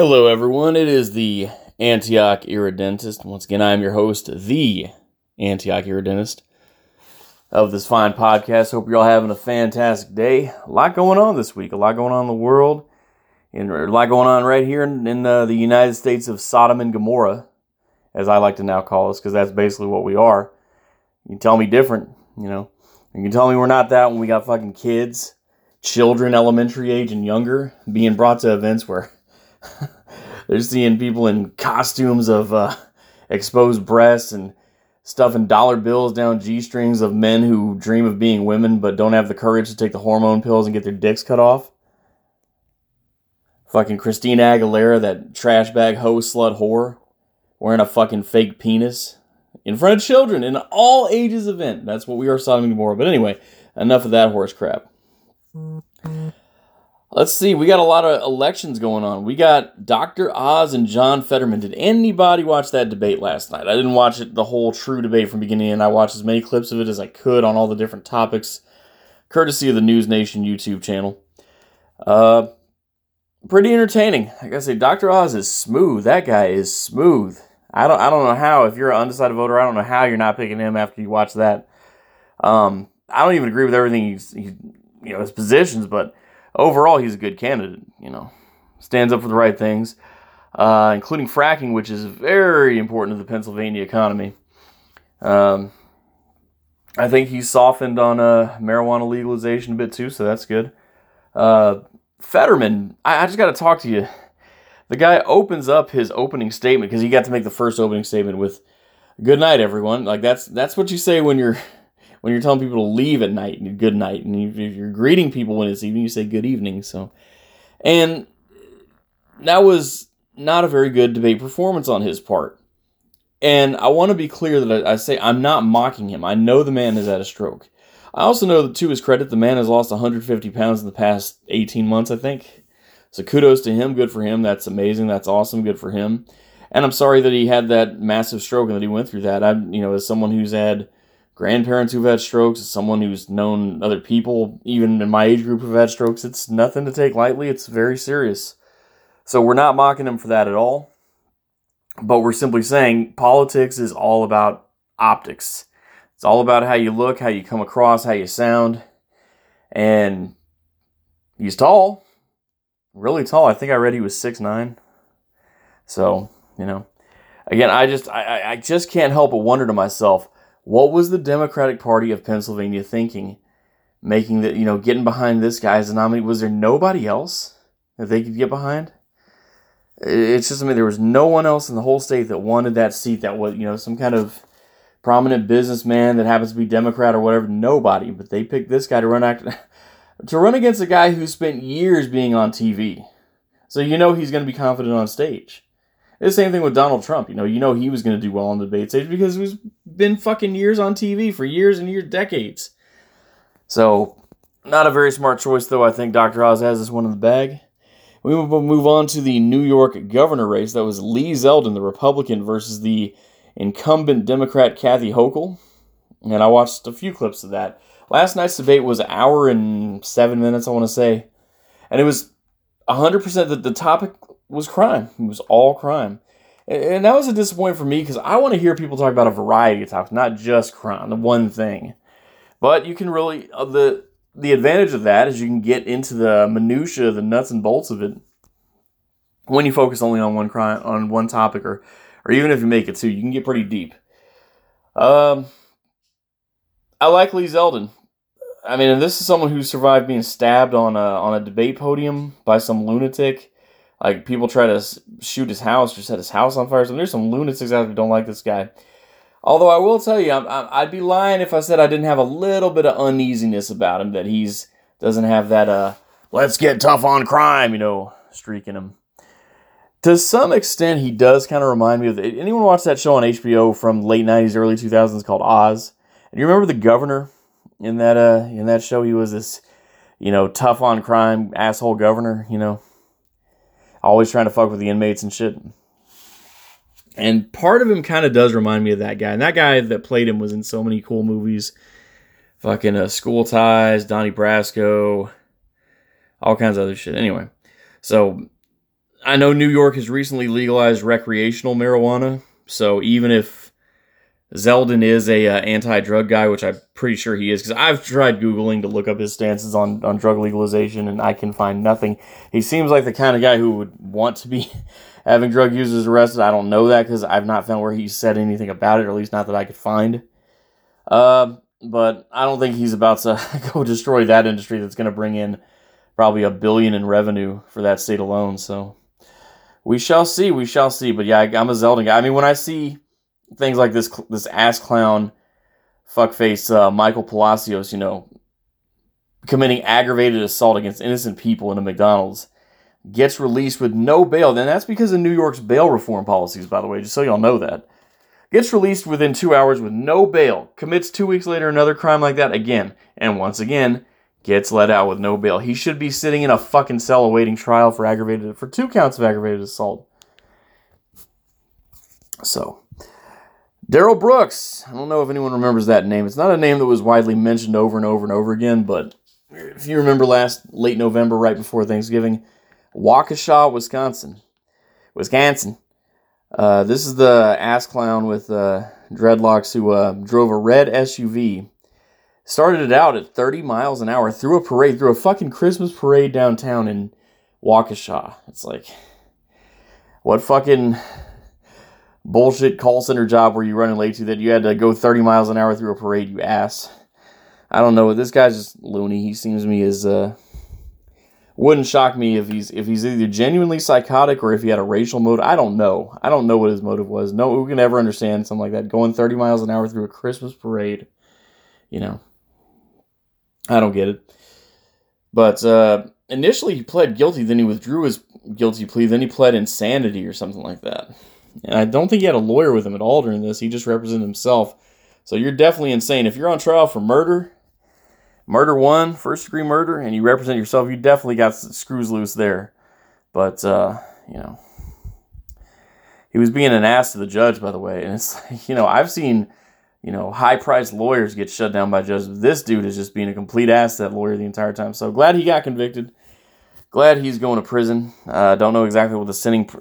Hello, everyone. It is the Antioch Irredentist. Once again, I am your host, the Antioch Irredentist of this fine podcast. Hope you're all having a fantastic day. A lot going on this week, a lot going on in the world, and a lot going on right here in, in uh, the United States of Sodom and Gomorrah, as I like to now call us, because that's basically what we are. You can tell me different, you know. You can tell me we're not that when we got fucking kids, children, elementary age and younger, being brought to events where they're seeing people in costumes of uh, exposed breasts and stuffing dollar bills down G strings of men who dream of being women but don't have the courage to take the hormone pills and get their dicks cut off. Fucking Christina Aguilera, that trash bag hoe slut whore, wearing a fucking fake penis in front of children in an all ages event. That's what we are Sodom and But anyway, enough of that horse crap. Let's see. We got a lot of elections going on. We got Dr. Oz and John Fetterman. Did anybody watch that debate last night? I didn't watch it the whole true debate from beginning end. I watched as many clips of it as I could on all the different topics, courtesy of the News Nation YouTube channel. Uh, pretty entertaining. I gotta say, Dr. Oz is smooth. That guy is smooth. I don't. I don't know how. If you're an undecided voter, I don't know how you're not picking him after you watch that. Um, I don't even agree with everything he's, he, you know, his positions, but overall, he's a good candidate. You know, stands up for the right things, uh, including fracking, which is very important to the Pennsylvania economy. Um, I think he's softened on uh, marijuana legalization a bit too, so that's good. Uh, Fetterman, I, I just got to talk to you. The guy opens up his opening statement because he got to make the first opening statement with "Good night, everyone." Like that's that's what you say when you're when you're telling people to leave at night and good night, and if you're greeting people when it's evening, you say good evening. So, and that was not a very good debate performance on his part. And I want to be clear that I, I say I'm not mocking him. I know the man has had a stroke. I also know that to his credit, the man has lost 150 pounds in the past 18 months, I think. So kudos to him. Good for him. That's amazing. That's awesome. Good for him. And I'm sorry that he had that massive stroke and that he went through that. I, you know, as someone who's had grandparents who've had strokes, as someone who's known other people, even in my age group, who've had strokes, it's nothing to take lightly. It's very serious. So we're not mocking him for that at all. But we're simply saying politics is all about optics. It's all about how you look, how you come across, how you sound. And he's tall, really tall. I think I read he was six nine. So, you know, again, I just I, I just can't help but wonder to myself, what was the Democratic Party of Pennsylvania thinking, making that you know getting behind this guy as a nominee? Was there nobody else that they could get behind? It's just I mean there was no one else in the whole state that wanted that seat that was you know some kind of prominent businessman that happens to be Democrat or whatever. Nobody, but they picked this guy to run act to run against a guy who spent years being on TV. So you know he's going to be confident on stage. It's the same thing with Donald Trump. You know, you know he was going to do well on the debate stage because he's been fucking years on TV for years and years, decades. So, not a very smart choice, though. I think Dr. Oz has this one in the bag. We will move on to the New York governor race. That was Lee Zeldin, the Republican, versus the incumbent Democrat Kathy Hochul. And I watched a few clips of that. Last night's debate was an hour and seven minutes, I want to say. And it was 100% that the topic was crime. It was all crime. And that was a disappointment for me because I want to hear people talk about a variety of topics, not just crime, the one thing. But you can really uh, the the advantage of that is you can get into the minutia, the nuts and bolts of it when you focus only on one crime, on one topic, or or even if you make it two, you can get pretty deep. Um, I like Lee Zeldin. I mean, this is someone who survived being stabbed on a on a debate podium by some lunatic. Like people try to shoot his house or set his house on fire. So there's some lunatics out there who don't like this guy. Although I will tell you, i would be lying if I said I didn't have a little bit of uneasiness about him. That he's doesn't have that uh, let's get tough on crime, you know, streak in him. To some extent, he does kind of remind me of. The, anyone watch that show on HBO from late '90s, early 2000s called Oz? And you remember the governor in that uh in that show? He was this, you know, tough on crime asshole governor. You know, always trying to fuck with the inmates and shit. And part of him kind of does remind me of that guy. And that guy that played him was in so many cool movies. Fucking uh, School Ties, Donnie Brasco, all kinds of other shit. Anyway, so I know New York has recently legalized recreational marijuana, so even if Zeldin is a uh, anti-drug guy, which I'm pretty sure he is, because I've tried googling to look up his stances on on drug legalization, and I can find nothing. He seems like the kind of guy who would want to be having drug users arrested. I don't know that because I've not found where he said anything about it, or at least not that I could find. Uh, but I don't think he's about to go destroy that industry that's going to bring in probably a billion in revenue for that state alone. So we shall see. We shall see. But yeah, I'm a Zeldin guy. I mean, when I see things like this, this ass clown, fuckface uh, Michael Palacios, you know, committing aggravated assault against innocent people in a McDonald's gets released with no bail. Then that's because of New York's bail reform policies, by the way, just so y'all know that. Gets released within two hours with no bail, commits two weeks later another crime like that again, and once again gets let out with no bail. He should be sitting in a fucking cell awaiting trial for aggravated for two counts of aggravated assault. So, Darrell Brooks. I don't know if anyone remembers that name. It's not a name that was widely mentioned over and over and over again, but if you remember last late November, right before Thanksgiving, Waukesha, Wisconsin. Wisconsin. Uh, this is the ass clown with uh, dreadlocks who uh, drove a red SUV. Started it out at 30 miles an hour through a parade, through a fucking Christmas parade downtown in Waukesha. It's like, what fucking bullshit call center job where you running late to that you had to go 30 miles an hour through a parade, you ass? I don't know. This guy's just loony. He seems to me as uh, wouldn't shock me if he's if he's either genuinely psychotic or if he had a racial motive. I don't know. I don't know what his motive was. No, who can ever understand something like that? Going 30 miles an hour through a Christmas parade. You know. I don't get it. But uh, initially he pled guilty, then he withdrew his guilty plea, then he pled insanity or something like that. And I don't think he had a lawyer with him at all during this. He just represented himself. So you're definitely insane. If you're on trial for murder, murder one, first degree murder, and you represent yourself, you definitely got screws loose there. But, uh, you know, he was being an ass to the judge, by the way. And it's like, you know, I've seen, you know, high priced lawyers get shut down by judges. This dude is just being a complete ass to that lawyer the entire time. So glad he got convicted. Glad he's going to prison. Uh, don't know exactly what the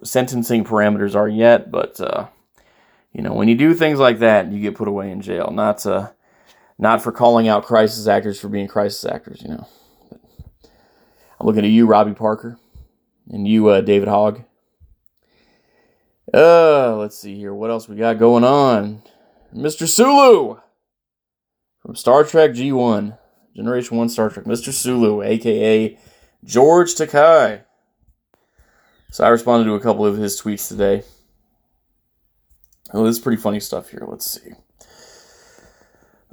sentencing parameters are yet, but, uh, you know, when you do things like that, you get put away in jail. Not, uh, not for calling out crisis actors for being crisis actors, you know. But I'm looking at you, Robbie Parker, and you, uh, David Hogg. Uh, let's see here. What else we got going on? Mr. Sulu from Star Trek G1, Generation 1 Star Trek. Mr. Sulu, aka George Takei. So I responded to a couple of his tweets today. Oh, this is pretty funny stuff here. Let's see.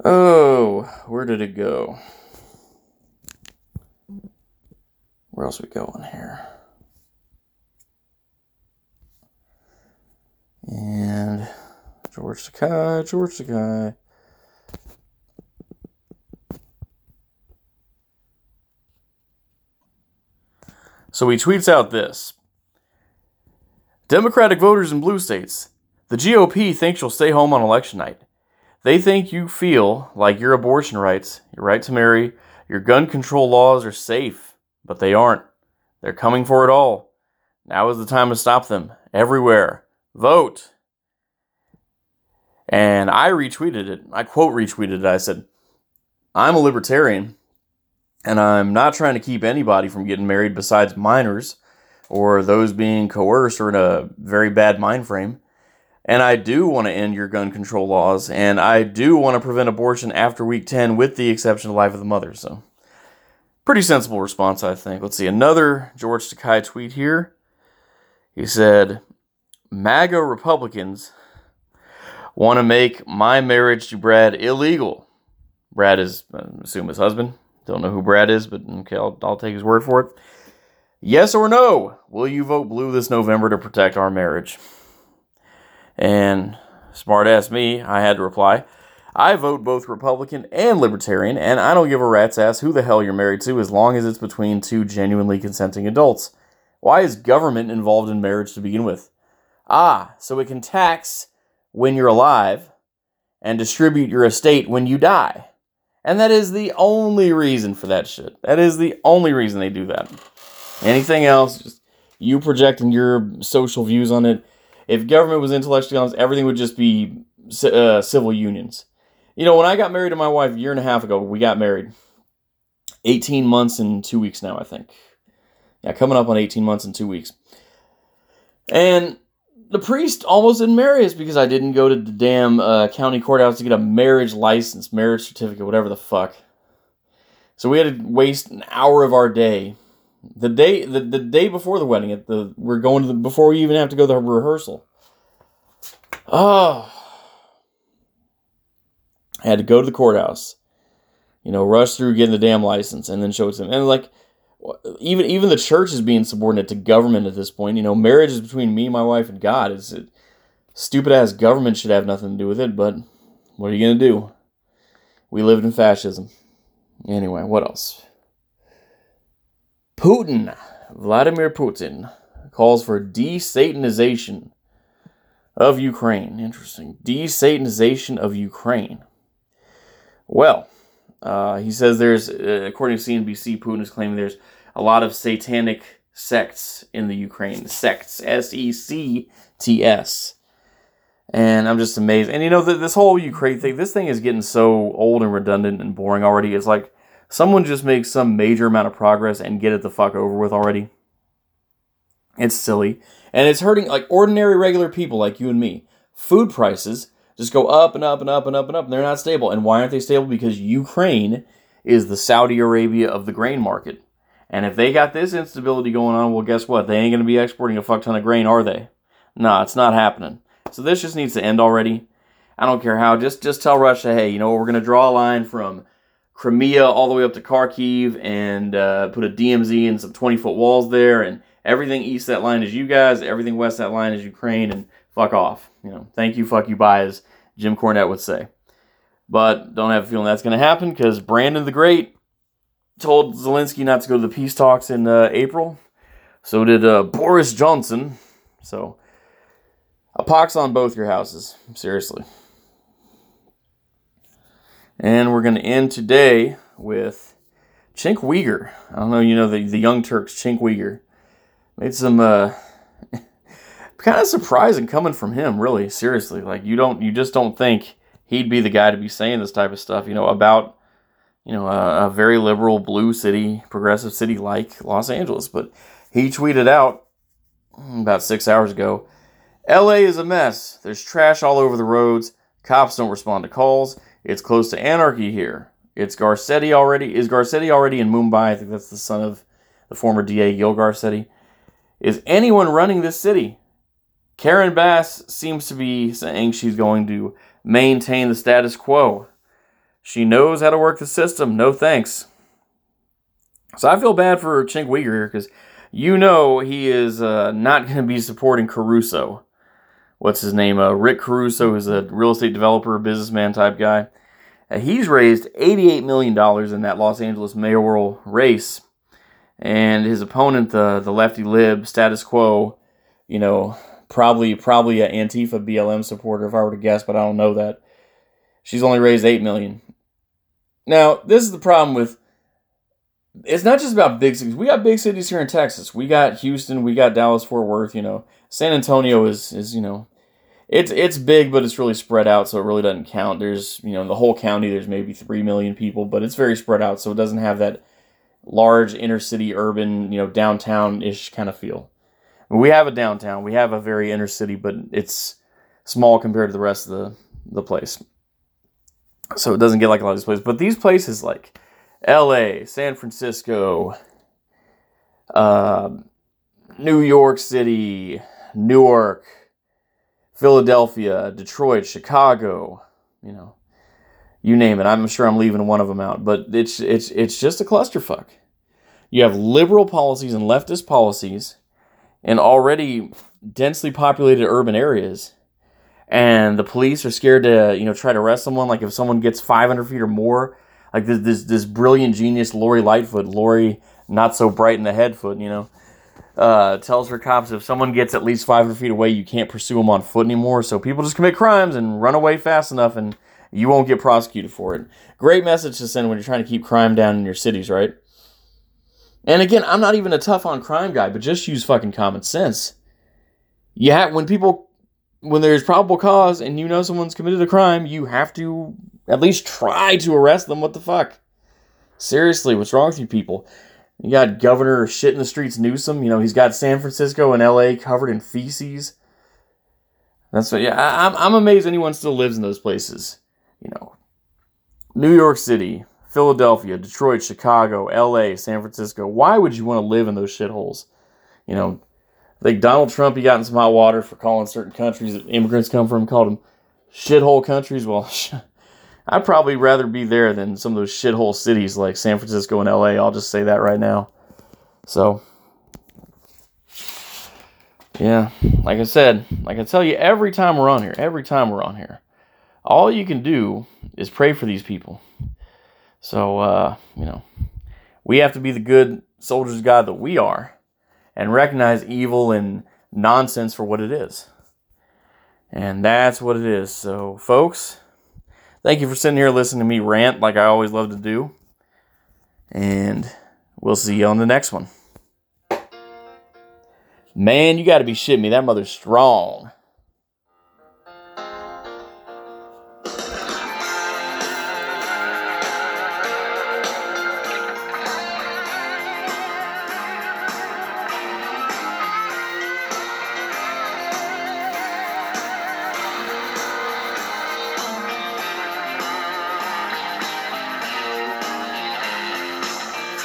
Oh, where did it go? Where else we going here? And George Takei, George Takei. So he tweets out this Democratic voters in blue states. The GOP thinks you'll stay home on election night. They think you feel like your abortion rights, your right to marry, your gun control laws are safe, but they aren't. They're coming for it all. Now is the time to stop them. Everywhere. Vote. And I retweeted it. I quote retweeted it. I said, I'm a libertarian, and I'm not trying to keep anybody from getting married besides minors or those being coerced or in a very bad mind frame. And I do want to end your gun control laws, and I do want to prevent abortion after week 10 with the exception of life of the mother. So, pretty sensible response, I think. Let's see, another George Takei tweet here. He said, MAGA Republicans want to make my marriage to Brad illegal. Brad is, I assume, his husband. Don't know who Brad is, but okay, I'll, I'll take his word for it. Yes or no? Will you vote blue this November to protect our marriage? And smart ass me, I had to reply, I vote both Republican and Libertarian, and I don't give a rat's ass who the hell you're married to as long as it's between two genuinely consenting adults. Why is government involved in marriage to begin with? Ah, so it can tax when you're alive and distribute your estate when you die. And that is the only reason for that shit. That is the only reason they do that. Anything else, just you projecting your social views on it. If government was intellectually honest, everything would just be uh, civil unions. You know, when I got married to my wife a year and a half ago, we got married. 18 months and two weeks now, I think. Yeah, coming up on 18 months and two weeks. And the priest almost didn't marry us because I didn't go to the damn uh, county courthouse to get a marriage license, marriage certificate, whatever the fuck. So we had to waste an hour of our day. The day the, the day before the wedding, at the we're going to the before we even have to go to the rehearsal. Oh. I had to go to the courthouse. You know, rush through getting the damn license and then show it to them. And like even even the church is being subordinate to government at this point. You know, marriage is between me, my wife, and God. Is it stupid ass government should have nothing to do with it, but what are you gonna do? We lived in fascism. Anyway, what else? Putin, Vladimir Putin, calls for desatanization of Ukraine. Interesting. Desatanization of Ukraine. Well, uh, he says there's, uh, according to CNBC, Putin is claiming there's a lot of satanic sects in the Ukraine. Sects, S E C T S. And I'm just amazed. And you know, this whole Ukraine thing, this thing is getting so old and redundant and boring already. It's like someone just makes some major amount of progress and get it the fuck over with already. It's silly. And it's hurting like ordinary, regular people like you and me. Food prices just go up and up and up and up and up, and they're not stable. And why aren't they stable? Because Ukraine is the Saudi Arabia of the grain market. And if they got this instability going on, well, guess what? They ain't going to be exporting a fuck ton of grain, are they? Nah, it's not happening. So this just needs to end already. I don't care how. Just just tell Russia, hey, you know we're going to draw a line from Crimea all the way up to Kharkiv and uh, put a DMZ and some 20 foot walls there, and everything east that line is you guys, everything west that line is Ukraine, and fuck off. You know, thank you, fuck you, bye, as Jim Cornette would say. But don't have a feeling that's going to happen because Brandon the Great told Zelensky not to go to the peace talks in uh, April. So did uh, Boris Johnson. So a pox on both your houses, seriously. And we're going to end today with Cenk Uygur. I don't know, you know, the, the Young Turks, Cenk Uygur. Made some uh, kind of surprising coming from him, really, seriously. Like, you don't, you just don't think he'd be the guy to be saying this type of stuff, you know, about you know, a, a very liberal blue city, progressive city like Los Angeles. But he tweeted out about six hours ago LA is a mess. There's trash all over the roads. Cops don't respond to calls. It's close to anarchy here. It's Garcetti already. Is Garcetti already in Mumbai? I think that's the son of the former DA Gil Garcetti. Is anyone running this city? Karen Bass seems to be saying she's going to maintain the status quo. She knows how to work the system. No thanks. So I feel bad for Cenk Uygur here because you know he is uh, not going to be supporting Caruso. What's his name? Uh, Rick Caruso is a real estate developer, businessman type guy. Uh, he's raised $88 million in that Los Angeles mayoral race. And his opponent, the, the lefty lib, status quo, you know, probably probably an Antifa BLM supporter if I were to guess, but I don't know that. She's only raised eight million. Now, this is the problem with it's not just about big cities. We got big cities here in Texas. We got Houston, we got Dallas Fort Worth, you know. San Antonio is is, you know, it's it's big but it's really spread out so it really doesn't count. There's, you know, in the whole county there's maybe 3 million people, but it's very spread out so it doesn't have that large inner city urban, you know, downtown-ish kind of feel. We have a downtown. We have a very inner city, but it's small compared to the rest of the the place so it doesn't get like a lot of these places. But these places like L.A., San Francisco, uh, New York City, Newark, Philadelphia, Detroit, Chicago, you know, you name it. I'm sure I'm leaving one of them out, but it's it's it's just a clusterfuck. You have liberal policies and leftist policies in already densely populated urban areas and the police are scared to you know try to arrest someone. Like if someone gets 500 feet or more, like this this, this brilliant genius Lori Lightfoot, Lori not so bright in the head foot, you know, uh, tells her cops if someone gets at least 500 feet away, you can't pursue them on foot anymore. So people just commit crimes and run away fast enough, and you won't get prosecuted for it. Great message to send when you're trying to keep crime down in your cities, right? And again, I'm not even a tough on crime guy, but just use fucking common sense. Have when people when there's probable cause and you know someone's committed a crime, you have to at least try to arrest them. What the fuck? Seriously, what's wrong with you people? You got Governor shit in the streets Newsom. You know he's got San Francisco and L.A. covered in feces. That's what. Yeah, I, I'm I'm amazed anyone still lives in those places. You know, New York City, Philadelphia, Detroit, Chicago, LA, San Francisco. Why would you want to live in those shitholes? You know, Think Donald Trump, he got in some hot water for calling certain countries that immigrants come from, called them shithole countries. Well, I'd probably rather be there than some of those shithole cities like San Francisco and LA. I'll just say that right now. So, yeah, like I said, like I tell you every time we're on here, every time we're on here, all you can do is pray for these people. So, uh, you know, we have to be the good soldiers of God that we are and recognize evil and nonsense for what it is. And that's what it is. So, folks, thank you for sitting here listening to me rant like I always love to do. And we'll see you on the next one. Man, you got to be shitting me. That mother's strong.